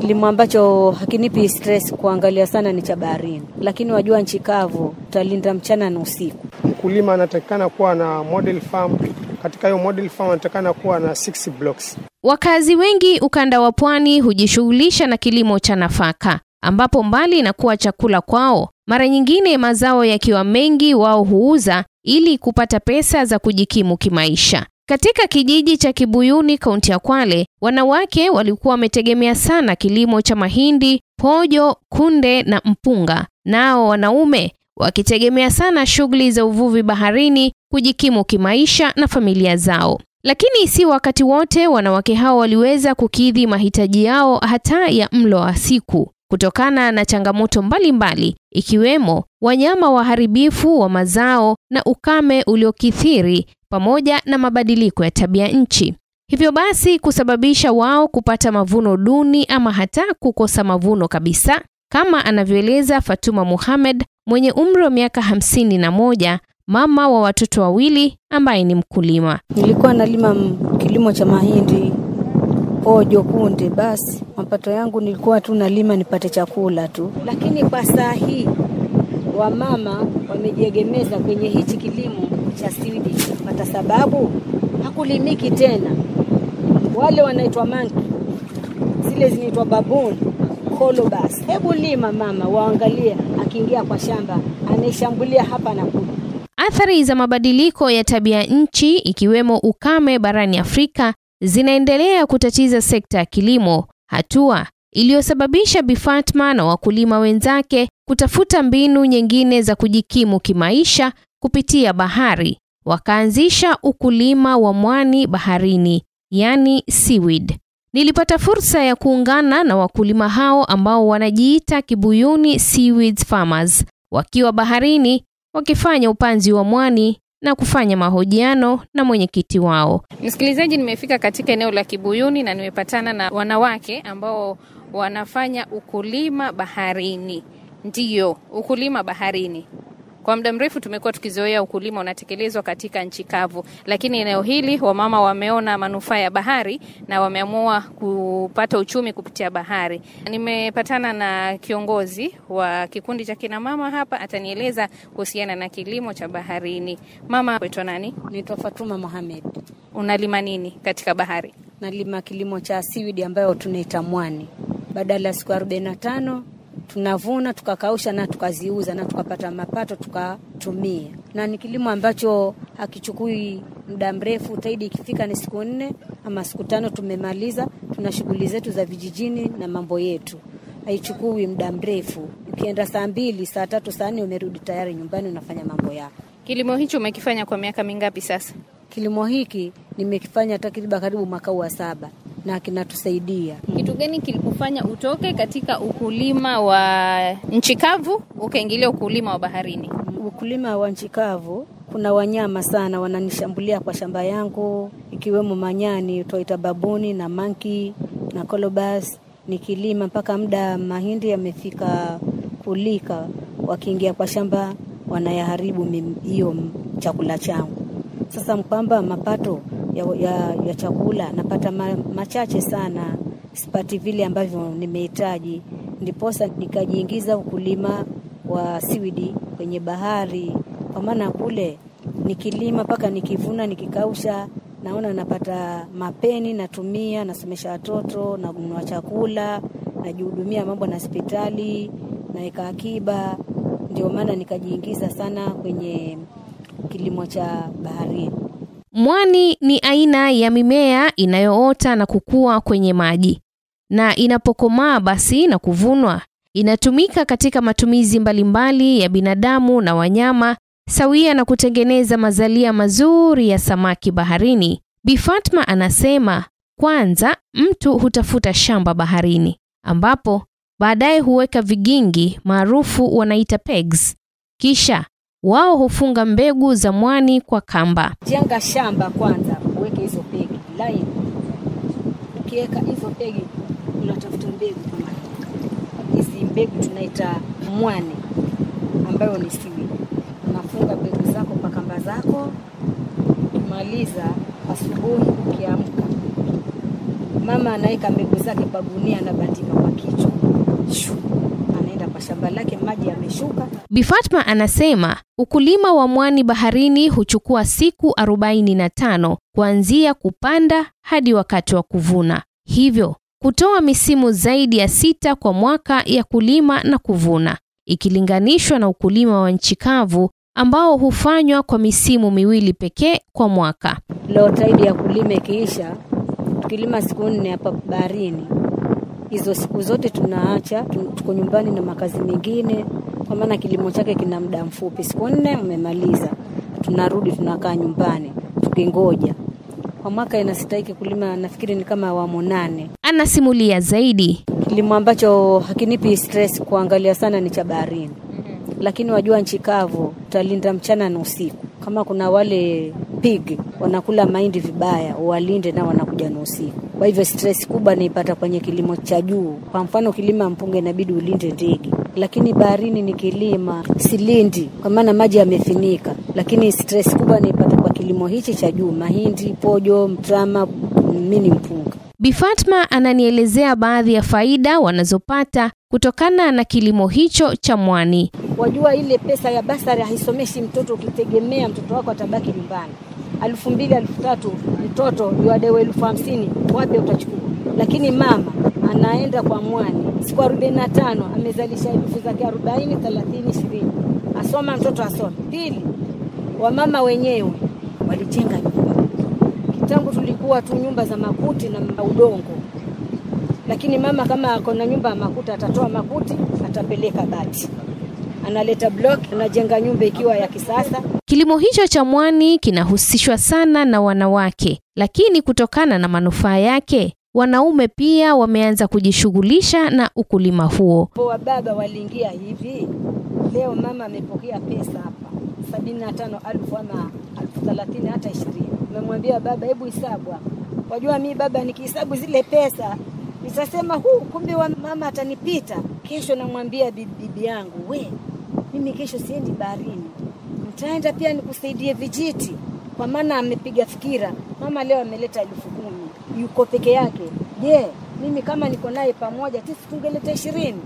Kilimo ambacho hakinipi stress kuangalia sana ni cha baharini, lakini wajua, nchi kavu utalinda mchana na usiku. Mkulima anatakikana kuwa na model farm. Katika hiyo model farm anatakikana kuwa na 6 blocks. Wakazi wengi ukanda wa pwani hujishughulisha na kilimo cha nafaka, ambapo mbali na kuwa chakula kwao, mara nyingine mazao yakiwa mengi, wao huuza ili kupata pesa za kujikimu kimaisha. Katika kijiji cha Kibuyuni, kaunti ya Kwale, wanawake walikuwa wametegemea sana kilimo cha mahindi, pojo, kunde na mpunga, nao wanaume wakitegemea sana shughuli za uvuvi baharini kujikimu kimaisha na familia zao. Lakini si wakati wote wanawake hao waliweza kukidhi mahitaji yao hata ya mlo wa siku kutokana na changamoto mbalimbali mbali, ikiwemo wanyama waharibifu wa mazao na ukame uliokithiri pamoja na mabadiliko ya tabia nchi. Hivyo basi kusababisha wao kupata mavuno duni ama hata kukosa mavuno kabisa, kama anavyoeleza Fatuma Muhammad mwenye umri wa miaka hamsini na moja, mama wa watoto wawili ambaye ni mkulima. Nilikuwa nalima kilimo cha mahindi, pojo, kunde, basi mapato yangu nilikuwa tu nalima nipate chakula tu, lakini kwa saa hii wamama wamejiegemeza kwenye hichi kilimo cha sidi, kwa sababu hakulimiki tena. Wale wanaitwa manki, zile zinaitwa babuni kolobas. Hebu lima mama, waangalie, akiingia kwa shamba anaishambulia hapa na kule. Athari za mabadiliko ya tabia nchi ikiwemo ukame barani Afrika zinaendelea kutatiza sekta ya kilimo, hatua iliyosababisha Bi Fatma na wakulima wenzake kutafuta mbinu nyingine za kujikimu kimaisha kupitia bahari. Wakaanzisha ukulima wa mwani baharini, yani seaweed. Nilipata fursa ya kuungana na wakulima hao ambao wanajiita Kibuyuni Seaweed Farmers, wakiwa baharini wakifanya upanzi wa mwani na kufanya mahojiano na mwenyekiti wao. Msikilizaji, nimefika katika eneo la Kibuyuni na nimepatana na wanawake ambao wanafanya ukulima baharini. Ndiyo, ukulima baharini. Kwa muda mrefu tumekuwa tukizoea ukulima unatekelezwa katika nchi kavu, lakini eneo hili wamama wameona manufaa ya bahari na wameamua kupata uchumi kupitia bahari. Nimepatana na kiongozi wa kikundi cha kina mama hapa, atanieleza kuhusiana na kilimo cha baharini. Mama, wetu nani? Naitwa Fatuma Mohamed. Unalima nini katika bahari? Nalima kilimo cha siwidi ambayo tunaita mwani. Badala ya siku arobaini na tano tunavuna tukakausha na tukaziuza na tukapata mapato tukatumia, na ni kilimo ambacho hakichukui muda mrefu zaidi, ikifika ni siku nne ama siku tano tumemaliza. Tuna shughuli zetu za vijijini na mambo yetu, haichukui muda mrefu. Ukienda saa mbili, saa tatu, saa nne umerudi tayari nyumbani, unafanya mambo yako. Kilimo hicho umekifanya kwa miaka mingapi sasa? Kilimo hiki nimekifanya takriban karibu mwaka wa saba na kinatusaidia. Kitu gani kilikufanya utoke katika ukulima wa nchi kavu ukaingilia ukulima wa baharini? Ukulima wa nchi kavu, kuna wanyama sana wananishambulia kwa shamba yangu, ikiwemo manyani twaita babuni na manki na kolobas. Nikilima mpaka muda mahindi yamefika kulika, wakiingia kwa shamba wanayaharibu hiyo chakula changu. Sasa kwamba mapato ya, ya, ya chakula napata ma, machache sana, sipati vile ambavyo nimehitaji, ndiposa nikajiingiza ukulima wa siwidi kwenye bahari, kwa maana kule nikilima mpaka nikivuna nikikausha, naona napata mapeni, natumia, nasomesha watoto, nanunua chakula, najihudumia mambo na hospitali, naweka akiba. Ndio maana nikajiingiza sana kwenye kilimo cha baharini. Mwani ni aina ya mimea inayoota na kukua kwenye maji, na inapokomaa basi na kuvunwa inatumika katika matumizi mbalimbali ya binadamu na wanyama, sawia na kutengeneza mazalia mazuri ya samaki baharini. Bi Fatma anasema kwanza mtu hutafuta shamba baharini, ambapo baadaye huweka vigingi maarufu wanaita pegs, kisha wao hufunga mbegu za mwani kwa kamba. Jenga shamba kwanza, uweke hizo pegi line. Ukiweka hizo pegi, unatafuta mbegu kama hizi mbegu tunaita mwani, ambayo ni siwi. Unafunga mbegu zako kwa kamba zako. Ukimaliza asubuhi, ukiamka Mama anaweka mbegu zake kwa gunia, anabandika kwa kichwa, shamba lake, maji yameshuka. Bi Fatma anasema ukulima wa mwani baharini huchukua siku 45 kuanzia kupanda hadi wakati wa kuvuna, hivyo kutoa misimu zaidi ya sita kwa mwaka ya kulima na kuvuna, ikilinganishwa na ukulima wa nchi kavu ambao hufanywa kwa misimu miwili pekee kwa mwaka. Tide ya kulima ikiisha, tukilima siku nne hapa baharini, hizo siku zote tunaacha, tuko nyumbani na makazi mengine, kwa maana kilimo chake kina muda mfupi. Siku nne umemaliza, tunarudi tunakaa nyumbani tukingoja. Kwa mwaka inastahiki kulima, nafikiri ni kama awamu nane. Anasimulia zaidi. Kilimo ambacho hakinipi stress kuangalia sana ni cha baharini, lakini wajua, nchi kavu utalinda mchana na usiku. Kama kuna wale pig wanakula mahindi vibaya, uwalinde na wanakuja na usiku. Kwa hivyo stress kubwa naipata kwenye kilimo cha juu. Kwa mfano, kilima mpunga inabidi ulinde ndege, lakini baharini ni kilima silindi, kwa maana maji yamefinika. Lakini stress kubwa naipata kwa kilimo hichi cha juu, mahindi, pojo, mtama, mini mpunga. Bi Fatma ananielezea baadhi ya faida wanazopata kutokana na kilimo hicho cha mwani. Wajua ile pesa ya basari haisomeshi mtoto, ukitegemea mtoto wako atabaki nyumbani. Elfu mbili elfu tatu mtoto yuadewe elfu hamsini wapi utachukua? Lakini mama anaenda kwa mwani siku arobaini na tano amezalisha elfu zake arobaini thelathini ishirini asoma mtoto asome. Pili, wamama wenyewe walijenga nyumba. Kitambo tulikuwa tu nyumba za makuti na udongo, lakini mama kama ako na nyumba ya makuti atatoa makuti atapeleka bati analeta block, anajenga nyumba ikiwa ya kisasa. Kilimo hicho cha mwani kinahusishwa sana na wanawake, lakini kutokana na manufaa yake, wanaume pia wameanza kujishughulisha na ukulima huo. Wa baba waliingia hivi, leo mama amepokea pesa hapa sabini na tano elfu ama elfu thelathini hata ishirini. Umemwambia baba, hebu hesabu hapa. Wajua mi baba nikihesabu zile pesa nitasema huu, kumbe wa mama atanipita kesho. Namwambia bibi yangu, we mimi kesho siendi baharini, nitaenda pia nikusaidie vijiti, kwa maana amepiga fikira. Mama leo ameleta elfu kumi yuko peke yake. Je, mimi kama niko naye pamoja, tisi tungeleta ishirini?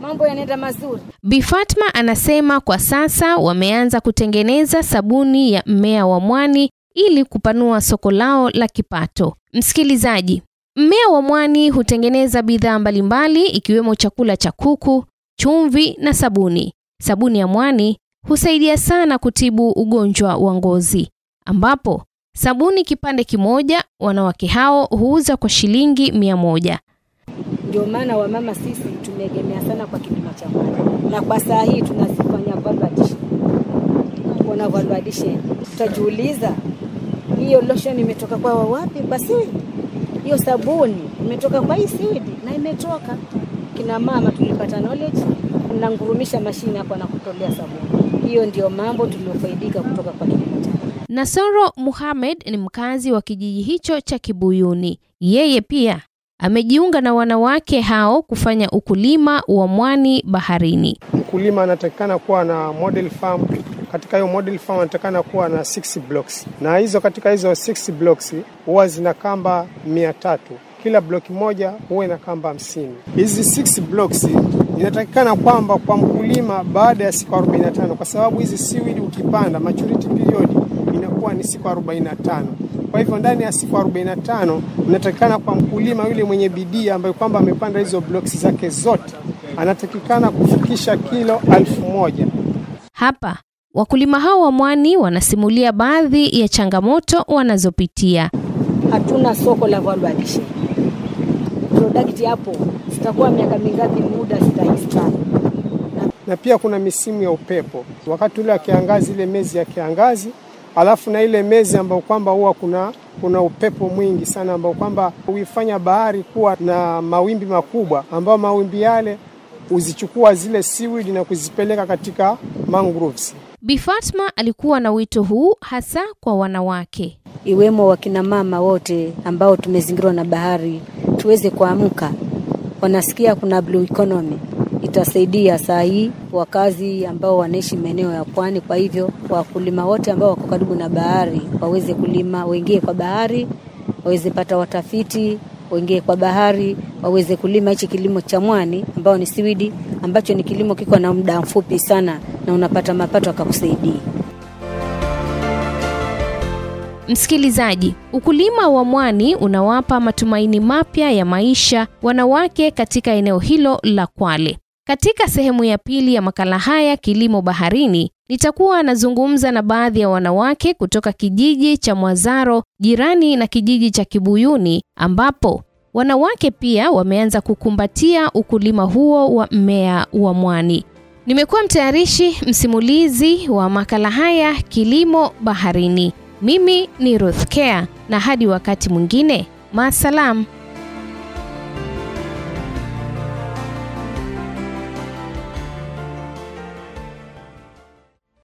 Mambo yanaenda mazuri. Bi Fatma anasema kwa sasa wameanza kutengeneza sabuni ya mmea wa mwani ili kupanua soko lao la kipato. Msikilizaji, mmea wa mwani hutengeneza bidhaa mbalimbali ikiwemo chakula cha kuku, chumvi na sabuni. Sabuni ya mwani husaidia sana kutibu ugonjwa wa ngozi, ambapo sabuni kipande kimoja wanawake hao huuza kwa shilingi mia moja. Ndio maana wamama sisi tumeegemea sana kwa kilimo cha mwani, na kwa saa hii tunazifanya addition, tutajiuliza hiyo lotion imetoka kwa wapi? Basi. Hiyo sabuni imetoka kwa hii seaweed na imetoka. Kina mama tulipata knowledge, nangurumisha mashine hapo na kutolea sabuni. Hiyo ndio mambo tuliofaidika kutoka kwa kilimo cha. Nasoro Muhamed ni mkazi wa kijiji hicho cha Kibuyuni. Yeye pia amejiunga na wanawake hao kufanya ukulima wa mwani baharini. Mkulima anatakikana kuwa na model farm. Katika hiyo model farm anatakikana kuwa na 6 blocks, na hizo katika hizo 6 blocks huwa zina kamba mia tatu kila bloki moja huwe na kamba hamsini. Hizi 6 blocks inatakikana kwamba kwa mkulima baada ya siku 45, kwa sababu hizi seaweed ukipanda maturity period inakuwa ni siku 45. Kwa hivyo ndani ya siku 45 inatakikana kwa mkulima yule mwenye bidii ambaye kwamba amepanda hizo blocks zake zote anatakikana kufikisha kilo elfu moja. Hapa wakulima hao wa mwani wanasimulia baadhi ya changamoto wanazopitia. Hatuna soko la value addition. Product hapo zitakuwa miaka mingapi? Muda sitahistari na pia kuna misimu ya upepo, wakati ule wa kiangazi, ile mezi ya kiangazi, alafu na ile mezi ambayo kwamba huwa kuna kuna upepo mwingi sana ambao kwamba huifanya bahari kuwa na mawimbi makubwa, ambayo mawimbi yale huzichukua zile seaweed na kuzipeleka katika mangroves. Bi Fatma alikuwa na wito huu hasa kwa wanawake. iwemo wakina mama wote ambao tumezingirwa na bahari tuweze kuamka. Wanasikia kuna blue economy itasaidia saa hii wakazi ambao wanaishi maeneo ya pwani. Kwa hivyo wakulima wote ambao wako karibu na bahari waweze kulima, waingie kwa bahari, waweze pata watafiti, waingie kwa bahari waweze kulima hichi kilimo cha mwani ambao ni siwidi, ambacho ni kilimo kiko na muda mfupi sana na unapata mapato akakusaidia. Msikilizaji, ukulima wa mwani unawapa matumaini mapya ya maisha wanawake katika eneo hilo la Kwale. Katika sehemu ya pili ya makala haya Kilimo Baharini, nitakuwa nazungumza na baadhi ya wanawake kutoka kijiji cha Mwazaro jirani na kijiji cha Kibuyuni ambapo wanawake pia wameanza kukumbatia ukulima huo wa mmea wa mwani. Nimekuwa mtayarishi msimulizi wa makala haya Kilimo Baharini. Mimi ni Ruth Care na hadi wakati mwingine, maasalam.